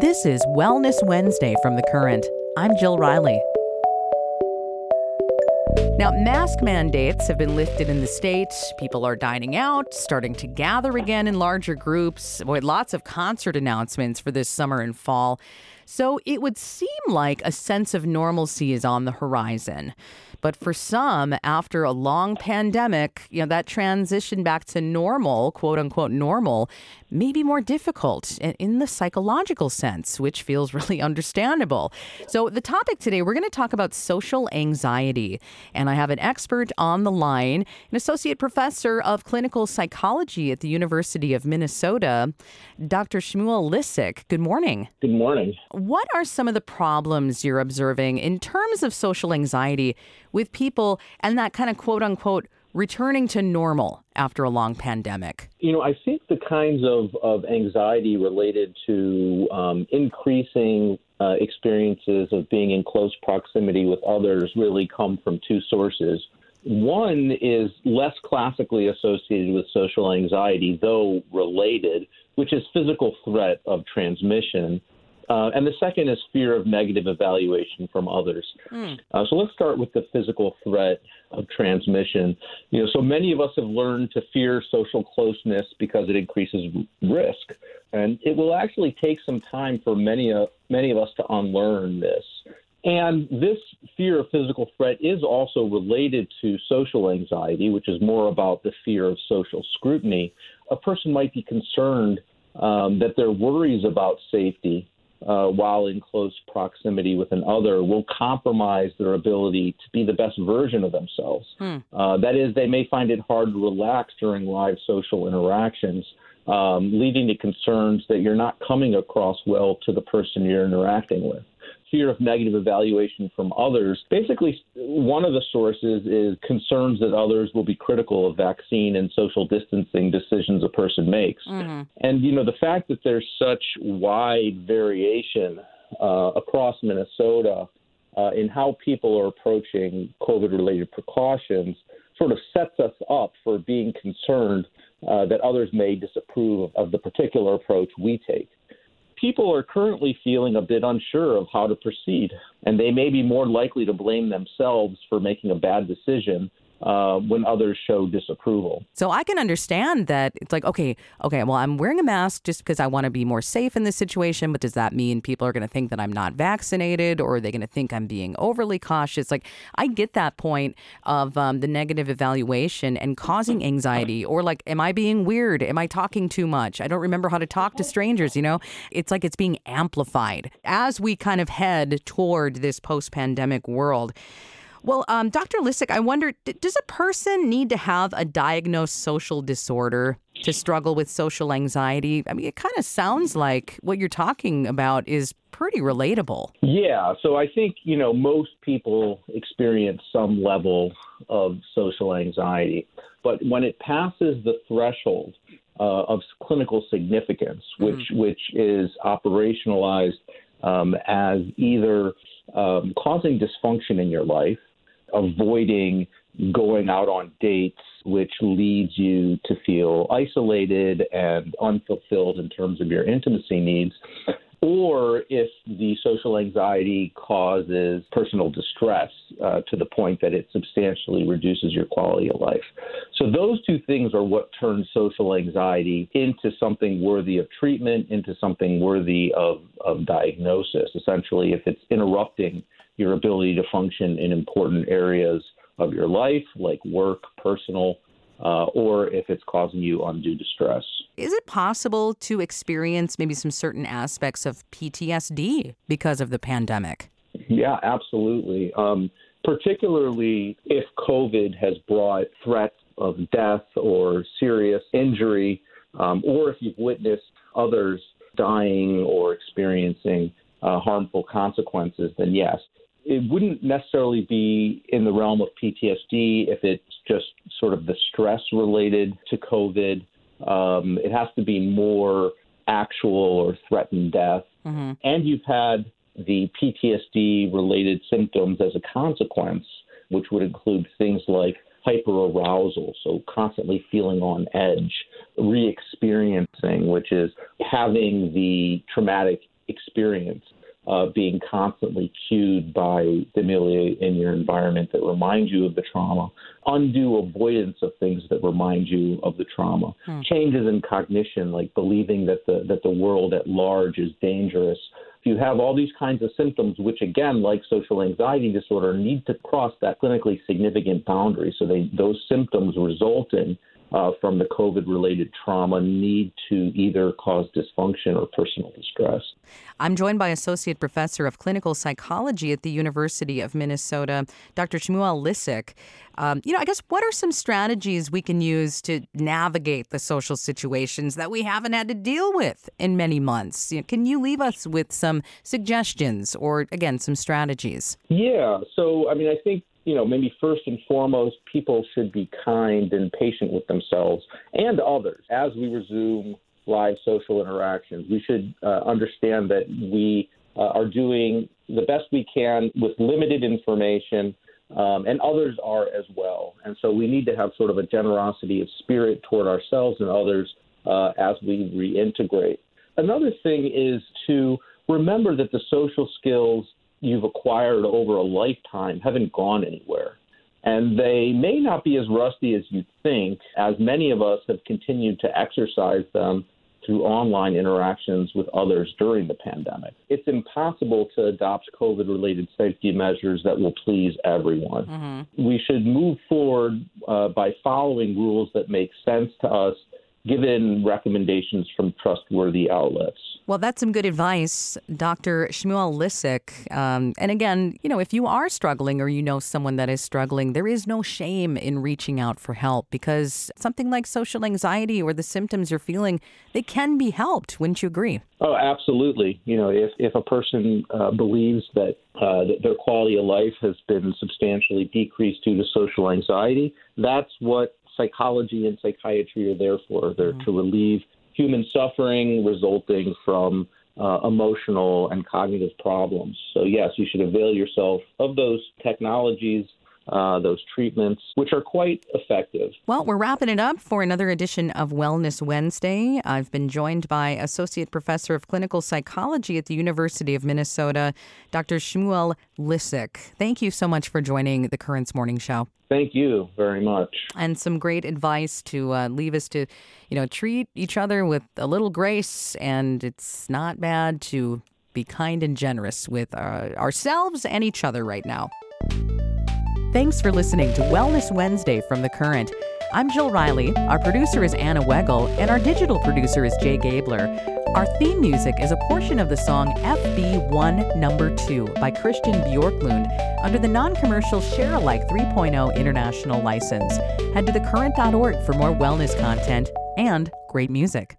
This is Wellness Wednesday from The Current. I'm Jill Riley. Now, mask mandates have been lifted in the state. People are dining out, starting to gather again in larger groups. With lots of concert announcements for this summer and fall. So it would seem like a sense of normalcy is on the horizon. But for some, after a long pandemic, you know, that transition back to normal, quote unquote normal, may be more difficult in the psychological sense, which feels really understandable. So, the topic today, we're going to talk about social anxiety. And I have an expert on the line, an associate professor of clinical psychology at the University of Minnesota, Dr. Shmuel Lissek. Good morning. Good morning. What are some of the problems you're observing in terms of social anxiety with people and that kind of quote unquote returning to normal after a long pandemic? You know, I think the kinds of, of anxiety related to um, increasing uh, experiences of being in close proximity with others really come from two sources. One is less classically associated with social anxiety, though related, which is physical threat of transmission. Uh, and the second is fear of negative evaluation from others. Mm. Uh, so let's start with the physical threat of transmission. You know, so many of us have learned to fear social closeness because it increases risk, and it will actually take some time for many uh, many of us to unlearn this. And this fear of physical threat is also related to social anxiety, which is more about the fear of social scrutiny. A person might be concerned um, that their worries about safety uh, while in close proximity with another will compromise their ability to be the best version of themselves. Hmm. Uh, that is, they may find it hard to relax during live social interactions, um, leading to concerns that you're not coming across well to the person you're interacting with fear of negative evaluation from others. Basically, one of the sources is concerns that others will be critical of vaccine and social distancing decisions a person makes. Mm-hmm. And, you know, the fact that there's such wide variation uh, across Minnesota uh, in how people are approaching COVID related precautions sort of sets us up for being concerned uh, that others may disapprove of the particular approach we take people are currently feeling a bit unsure of how to proceed, and they may be more likely to blame themselves for making a bad decision uh, when others show disapproval. So I can understand that it's like, okay, okay, well, I'm wearing a mask just because I want to be more safe in this situation, but does that mean people are going to think that I'm not vaccinated or are they going to think I'm being overly cautious? Like, I get that point of um, the negative evaluation and causing anxiety or like, am I being weird? Am I talking too much? I don't remember how to talk to strangers, you know? It's like it's being amplified as we kind of head toward this post pandemic world. Well, um, Dr. Lissek, I wonder does a person need to have a diagnosed social disorder to struggle with social anxiety? I mean, it kind of sounds like what you're talking about is pretty relatable. Yeah. So I think, you know, most people experience some level of social anxiety. But when it passes the threshold uh, of clinical significance, which, mm-hmm. which is operationalized um, as either um, causing dysfunction in your life, avoiding going out on dates, which leads you to feel isolated and unfulfilled in terms of your intimacy needs. Or if the social anxiety causes personal distress uh, to the point that it substantially reduces your quality of life. So, those two things are what turn social anxiety into something worthy of treatment, into something worthy of, of diagnosis. Essentially, if it's interrupting your ability to function in important areas of your life, like work, personal, uh, or if it's causing you undue distress. Is it possible to experience maybe some certain aspects of PTSD because of the pandemic? Yeah, absolutely. Um, particularly if COVID has brought threats of death or serious injury, um, or if you've witnessed others dying or experiencing uh, harmful consequences, then yes, it wouldn't necessarily be in the realm of PTSD if it's just sort of the stress related to COVID. Um, it has to be more actual or threatened death. Mm-hmm. And you've had the PTSD related symptoms as a consequence, which would include things like hyperarousal, so constantly feeling on edge, re experiencing, which is having the traumatic experience uh, being constantly cued by stimuli in your environment that remind you of the trauma, undue avoidance of things that remind you of the trauma, hmm. changes in cognition like believing that the that the world at large is dangerous. If you have all these kinds of symptoms, which again, like social anxiety disorder, need to cross that clinically significant boundary, so they those symptoms resulting uh, from the COVID related trauma need to either cause dysfunction or personal distress. I'm joined by Associate Professor of Clinical Psychology at the University of Minnesota, Dr. Shmuel Lissek. Um, you know, I guess what are some strategies we can use to navigate the social situations that we haven't had to deal with in many months? You know, can you leave us with some suggestions or, again, some strategies? Yeah. So, I mean, I think you know, maybe first and foremost, people should be kind and patient with themselves and others as we resume live social interactions. We should uh, understand that we uh, are doing the best we can with limited information, um, and others are as well. And so we need to have sort of a generosity of spirit toward ourselves and others uh, as we reintegrate. Another thing is to remember that the social skills you've acquired over a lifetime haven't gone anywhere. And they may not be as rusty as you think, as many of us have continued to exercise them through online interactions with others during the pandemic. It's impossible to adopt COVID related safety measures that will please everyone. Mm-hmm. We should move forward uh, by following rules that make sense to us given recommendations from trustworthy outlets. Well, that's some good advice, Dr. Shmuel Lissek. Um, and again, you know, if you are struggling or you know someone that is struggling, there is no shame in reaching out for help because something like social anxiety or the symptoms you're feeling, they can be helped. Wouldn't you agree? Oh, absolutely. You know, if, if a person uh, believes that, uh, that their quality of life has been substantially decreased due to social anxiety, that's what psychology and psychiatry are there for. They're mm-hmm. to relieve human suffering resulting from uh, emotional and cognitive problems. So, yes, you should avail yourself of those technologies uh, those treatments, which are quite effective. Well, we're wrapping it up for another edition of Wellness Wednesday. I've been joined by Associate Professor of Clinical Psychology at the University of Minnesota, Dr. Shmuel Lissek. Thank you so much for joining the Currents Morning Show. Thank you very much. And some great advice to uh, leave us to, you know, treat each other with a little grace, and it's not bad to be kind and generous with uh, ourselves and each other right now. Thanks for listening to Wellness Wednesday from The Current. I'm Jill Riley, our producer is Anna Weggel, and our digital producer is Jay Gabler. Our theme music is a portion of the song FB1 Number 2 by Christian Bjorklund under the non commercial Share Alike 3.0 international license. Head to thecurrent.org for more wellness content and great music.